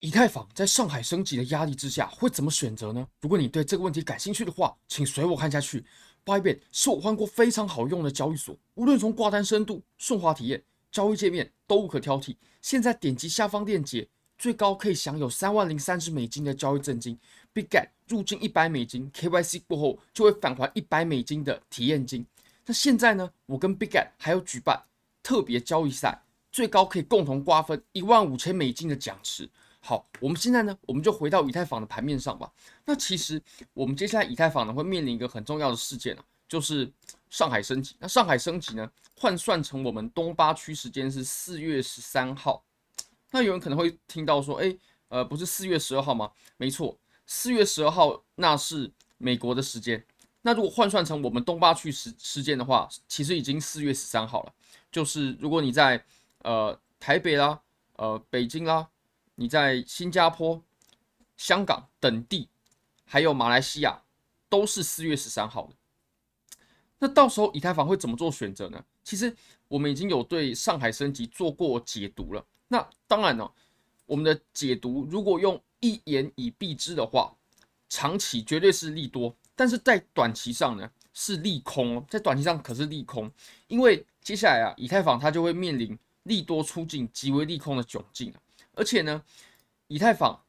以太坊在上海升级的压力之下会怎么选择呢？如果你对这个问题感兴趣的话，请随我看下去。Bybit 是我换过非常好用的交易所，无论从挂单深度、顺滑体验、交易界面都无可挑剔。现在点击下方链接，最高可以享有三万零三十美金的交易赠金，Bitget 入金一百美金，KYC 过后就会返还一百美金的体验金。那现在呢，我跟 Bitget 还有举办特别交易赛，最高可以共同瓜分一万五千美金的奖池。好，我们现在呢，我们就回到以太坊的盘面上吧。那其实我们接下来以太坊呢会面临一个很重要的事件啊，就是上海升级。那上海升级呢，换算成我们东八区时间是四月十三号。那有人可能会听到说，诶，呃，不是四月十二号吗？没错，四月十二号那是美国的时间。那如果换算成我们东八区时时间的话，其实已经四月十三号了。就是如果你在呃台北啦，呃北京啦。你在新加坡、香港等地，还有马来西亚，都是四月十三号的。那到时候以太坊会怎么做选择呢？其实我们已经有对上海升级做过解读了。那当然呢，我们的解读如果用一言以蔽之的话，长期绝对是利多，但是在短期上呢是利空哦，在短期上可是利空，因为接下来啊，以太坊它就会面临利多出尽、极为利空的窘境啊。而且呢，以太坊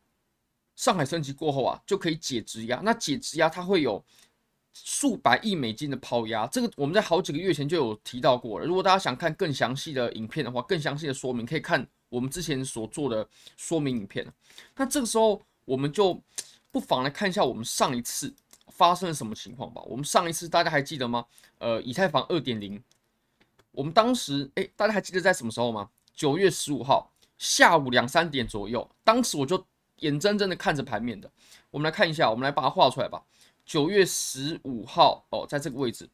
上海升级过后啊，就可以解质押。那解质押它会有数百亿美金的抛压，这个我们在好几个月前就有提到过了。如果大家想看更详细的影片的话，更详细的说明可以看我们之前所做的说明影片。那这个时候我们就不妨来看一下我们上一次发生了什么情况吧。我们上一次大家还记得吗？呃，以太坊二点零，我们当时哎，大家还记得在什么时候吗？九月十五号。下午两三点左右，当时我就眼睁睁的看着盘面的。我们来看一下，我们来把它画出来吧。九月十五号哦，在这个位置，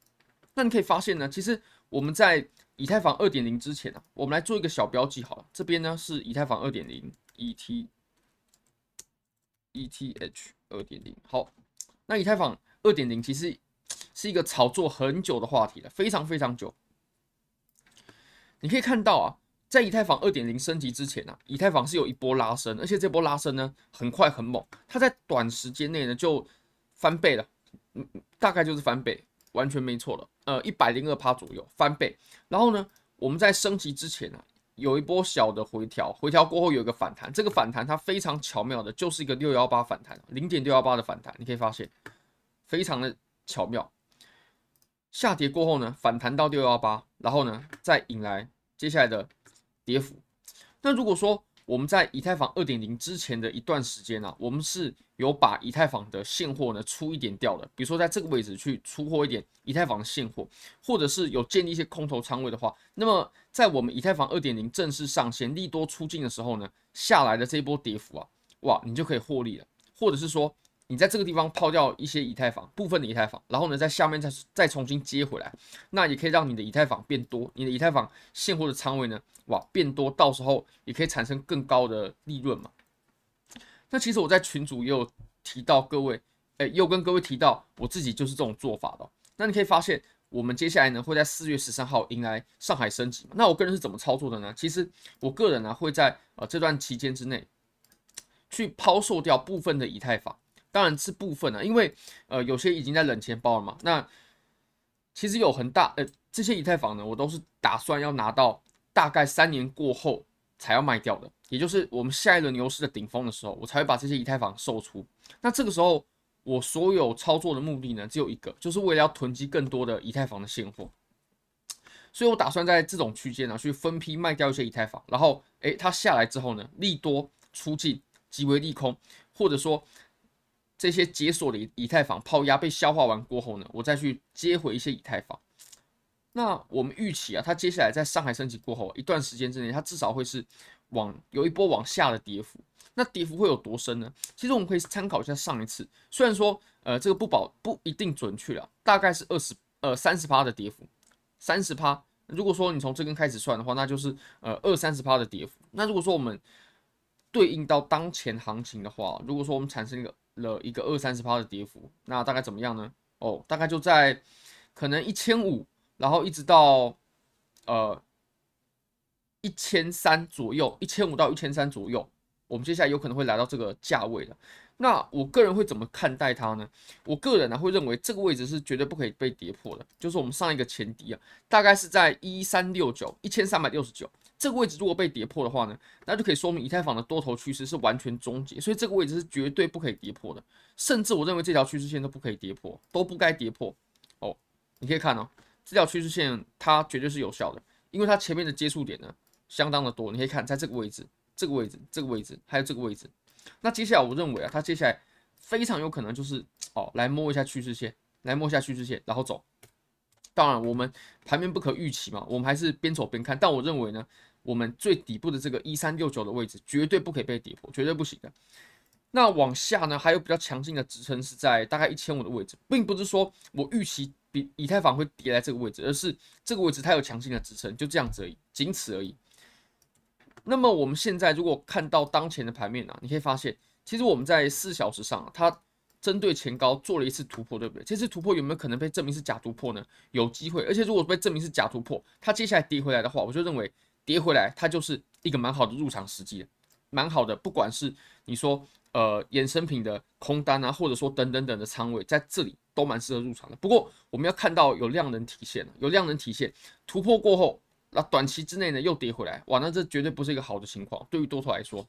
那你可以发现呢，其实我们在以太坊二点零之前啊，我们来做一个小标记好了。这边呢是以太坊二点零，ET ETH 二点零。好，那以太坊二点零其实是一个炒作很久的话题了，非常非常久。你可以看到啊。在以太坊二点零升级之前啊，以太坊是有一波拉升，而且这波拉升呢很快很猛，它在短时间内呢就翻倍了，嗯，大概就是翻倍，完全没错了，呃，一百零二趴左右翻倍。然后呢，我们在升级之前啊，有一波小的回调，回调过后有一个反弹，这个反弹它非常巧妙的，就是一个六幺八反弹，零点六幺八的反弹，你可以发现非常的巧妙。下跌过后呢，反弹到六幺八，然后呢再引来接下来的。跌幅。那如果说我们在以太坊二点零之前的一段时间呢、啊，我们是有把以太坊的现货呢出一点掉的，比如说在这个位置去出货一点以太坊的现货，或者是有建立一些空头仓位的话，那么在我们以太坊二点零正式上线利多出尽的时候呢，下来的这一波跌幅啊，哇，你就可以获利了，或者是说。你在这个地方抛掉一些以太坊，部分的以太坊，然后呢，在下面再再重新接回来，那也可以让你的以太坊变多，你的以太坊现货的仓位呢，哇，变多，到时候也可以产生更高的利润嘛。那其实我在群组也有提到各位，哎，又跟各位提到我自己就是这种做法的。那你可以发现，我们接下来呢会在四月十三号迎来上海升级。那我个人是怎么操作的呢？其实我个人呢会在呃这段期间之内去抛售掉部分的以太坊。当然是部分了，因为呃有些已经在冷钱包了嘛。那其实有很大呃这些以太坊呢，我都是打算要拿到大概三年过后才要卖掉的，也就是我们下一轮牛市的顶峰的时候，我才会把这些以太坊售出。那这个时候我所有操作的目的呢，只有一个，就是为了要囤积更多的以太坊的现货。所以我打算在这种区间呢，去分批卖掉一些以太坊，然后诶它下来之后呢，利多出尽，极为利空，或者说。这些解锁的以太坊抛压被消化完过后呢，我再去接回一些以太坊。那我们预期啊，它接下来在上海升级过后一段时间之内，它至少会是往有一波往下的跌幅。那跌幅会有多深呢？其实我们可以参考一下上一次，虽然说呃这个不保不一定准确了，大概是二十呃三十趴的跌幅，三十趴。如果说你从这根开始算的话，那就是呃二三十趴的跌幅。那如果说我们对应到当前行情的话，如果说我们产生一个了一个二三十趴的跌幅，那大概怎么样呢？哦，大概就在可能一千五，然后一直到呃一千三左右，一千五到一千三左右我们接下来有可能会来到这个价位了。那我个人会怎么看待它呢？我个人呢会认为这个位置是绝对不可以被跌破的，就是我们上一个前低啊，大概是在一三六九一千三百六十九这个位置，如果被跌破的话呢，那就可以说明以太坊的多头趋势是完全终结，所以这个位置是绝对不可以跌破的，甚至我认为这条趋势线都不可以跌破，都不该跌破哦。你可以看哦，这条趋势线它绝对是有效的，因为它前面的接触点呢相当的多，你可以看在这个位置、这个位置、这个位置，还有这个位置。那接下来我认为啊，它接下来非常有可能就是哦，来摸一下趋势线，来摸一下趋势线，然后走。当然，我们盘面不可预期嘛，我们还是边走边看。但我认为呢，我们最底部的这个一三六九的位置绝对不可以被跌破，绝对不行的。那往下呢，还有比较强劲的支撑是在大概一千五的位置，并不是说我预期比以太坊会跌在这个位置，而是这个位置它有强劲的支撑，就这样子而已，仅此而已。那么我们现在如果看到当前的盘面啊，你可以发现，其实我们在四小时上啊，它针对前高做了一次突破，对不对？这次突破有没有可能被证明是假突破呢？有机会，而且如果被证明是假突破，它接下来跌回来的话，我就认为跌回来它就是一个蛮好的入场时机，蛮好的。不管是你说呃衍生品的空单啊，或者说等等等的仓位，在这里都蛮适合入场的。不过我们要看到有量能体现，有量能体现突破过后。那短期之内呢，又跌回来，哇，那这绝对不是一个好的情况，对于多头来说。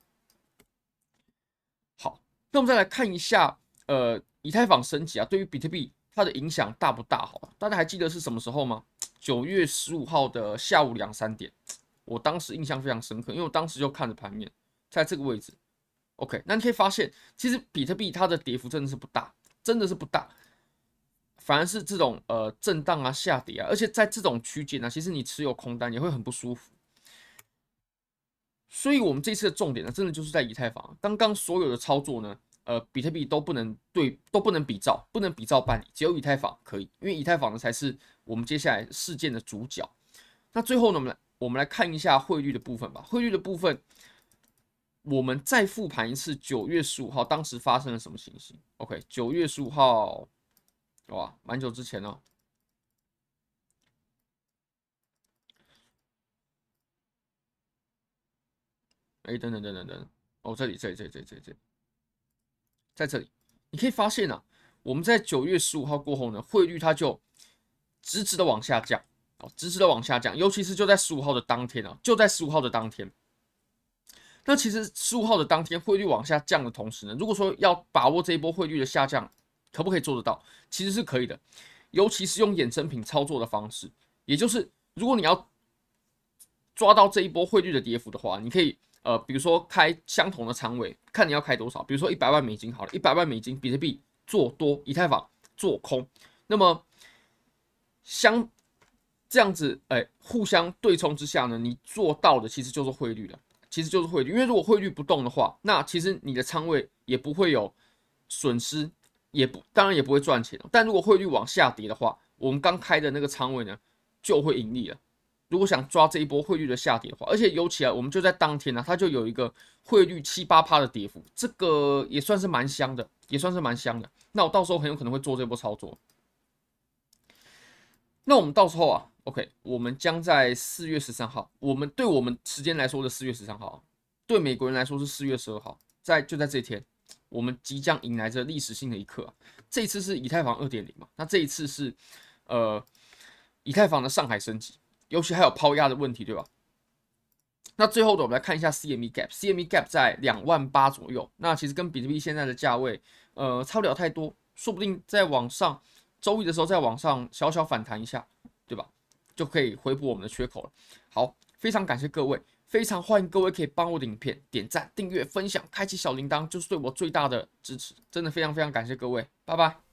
好，那我们再来看一下，呃，以太坊升级啊，对于比特币它的影响大不大？好，大家还记得是什么时候吗？九月十五号的下午两三点，我当时印象非常深刻，因为我当时就看着盘面，在这个位置。OK，那你可以发现，其实比特币它的跌幅真的是不大，真的是不大。反而是这种呃震荡啊下跌啊，而且在这种区间呢，其实你持有空单也会很不舒服。所以，我们这次的重点呢，真的就是在以太坊。刚刚所有的操作呢，呃，比特币都不能对，都不能比照，不能比照办理，只有以太坊可以，因为以太坊呢才是我们接下来事件的主角。那最后呢，我们来我们来看一下汇率的部分吧。汇率的部分，我们再复盘一次九月十五号当时发生了什么情形？OK，九月十五号。哇，蛮久之前了。哎，等等等等等，哦，这里，这里，这里，这里，这里，在这里，你可以发现啊，我们在九月十五号过后呢，汇率它就直直的往下降，哦，直直的往下降，尤其是就在十五号的当天啊，就在十五号的当天。那其实十五号的当天汇率往下降的同时呢，如果说要把握这一波汇率的下降，可不可以做得到？其实是可以的，尤其是用衍生品操作的方式，也就是如果你要抓到这一波汇率的跌幅的话，你可以呃，比如说开相同的仓位，看你要开多少，比如说一百万美金好了，一百万美金比特币做多，以太坊做空，那么相这样子，哎、互相对冲之下呢，你做到的其实就是汇率了，其实就是汇率，因为如果汇率不动的话，那其实你的仓位也不会有损失。也不，当然也不会赚钱。但如果汇率往下跌的话，我们刚开的那个仓位呢，就会盈利了。如果想抓这一波汇率的下跌的话，而且尤其啊，我们就在当天呢、啊，它就有一个汇率七八趴的跌幅，这个也算是蛮香的，也算是蛮香的。那我到时候很有可能会做这波操作。那我们到时候啊，OK，我们将在四月十三号，我们对我们时间来说的四月十三号，对美国人来说是四月十二号，在就在这一天。我们即将迎来这历史性的一刻！这一次是以太坊二点零嘛？那这一次是呃以太坊的上海升级，尤其还有抛压的问题，对吧？那最后的我们来看一下 CME Gap，CME Gap 在两万八左右。那其实跟比特币现在的价位呃差不了太多，说不定在往上周一的时候再往上小小反弹一下，对吧？就可以回补我们的缺口了。好，非常感谢各位。非常欢迎各位可以帮我的影片点赞、订阅、分享、开启小铃铛，就是对我最大的支持。真的非常非常感谢各位，拜拜。